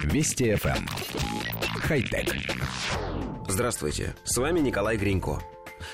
Вести FM. Эм. Хай-тек. Здравствуйте, с вами Николай Гринько.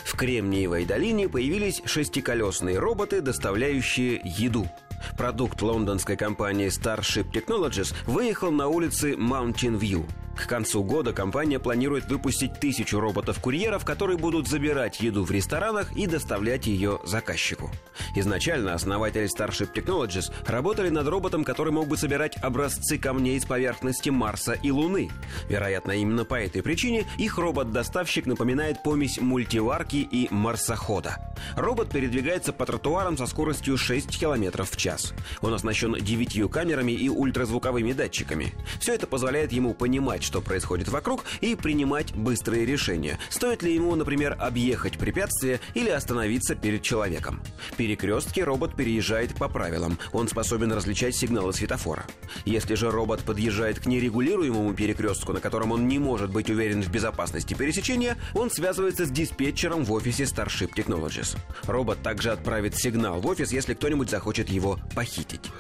В Кремниевой долине появились шестиколесные роботы, доставляющие еду. Продукт лондонской компании Starship Technologies выехал на улицы Mountain View – к концу года компания планирует выпустить тысячу роботов-курьеров, которые будут забирать еду в ресторанах и доставлять ее заказчику. Изначально основатели Starship Technologies работали над роботом, который мог бы собирать образцы камней с поверхности Марса и Луны. Вероятно, именно по этой причине их робот-доставщик напоминает помесь мультиварки и марсохода. Робот передвигается по тротуарам со скоростью 6 км в час. Он оснащен девятью камерами и ультразвуковыми датчиками. Все это позволяет ему понимать, что происходит вокруг, и принимать быстрые решения. Стоит ли ему, например, объехать препятствие или остановиться перед человеком. Перекрестки робот переезжает по правилам. Он способен различать сигналы светофора. Если же робот подъезжает к нерегулируемому перекрестку, на котором он не может быть уверен в безопасности пересечения, он связывается с диспетчером в офисе Starship Technologies. Робот также отправит сигнал в офис, если кто-нибудь захочет его похитить.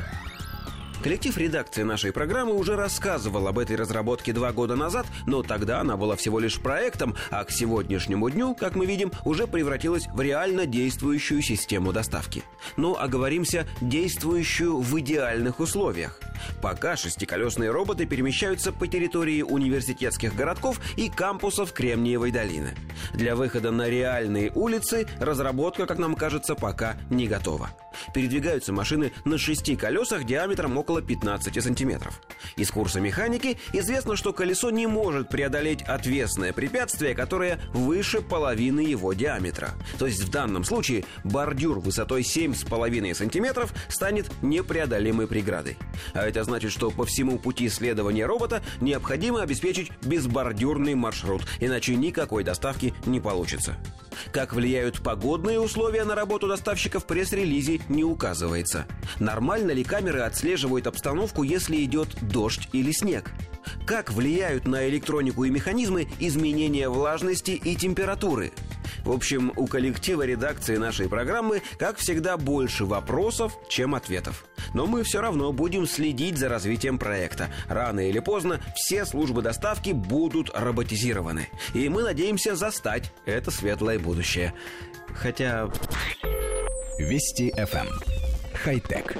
Коллектив редакции нашей программы уже рассказывал об этой разработке два года назад, но тогда она была всего лишь проектом, а к сегодняшнему дню, как мы видим, уже превратилась в реально действующую систему доставки. Ну, оговоримся, действующую в идеальных условиях. Пока шестиколесные роботы перемещаются по территории университетских городков и кампусов Кремниевой долины. Для выхода на реальные улицы разработка, как нам кажется, пока не готова. Передвигаются машины на шести колесах диаметром около 15 сантиметров. Из курса механики известно, что колесо не может преодолеть отвесное препятствие, которое выше половины его диаметра. То есть в данном случае бордюр высотой 7,5 сантиметров станет непреодолимой преградой. А это значит, что по всему пути следования робота необходимо обеспечить безбордюрный маршрут, иначе никакой доставки не получится. Как влияют погодные условия на работу доставщиков в пресс-релизе не указывается. Нормально ли камеры отслеживают обстановку, если идет дождь или снег? Как влияют на электронику и механизмы изменения влажности и температуры? В общем, у коллектива редакции нашей программы, как всегда, больше вопросов, чем ответов. Но мы все равно будем следить за развитием проекта. Рано или поздно все службы доставки будут роботизированы. И мы надеемся застать это светлое будущее. Хотя... Вести FM. Эм. Хай-тек.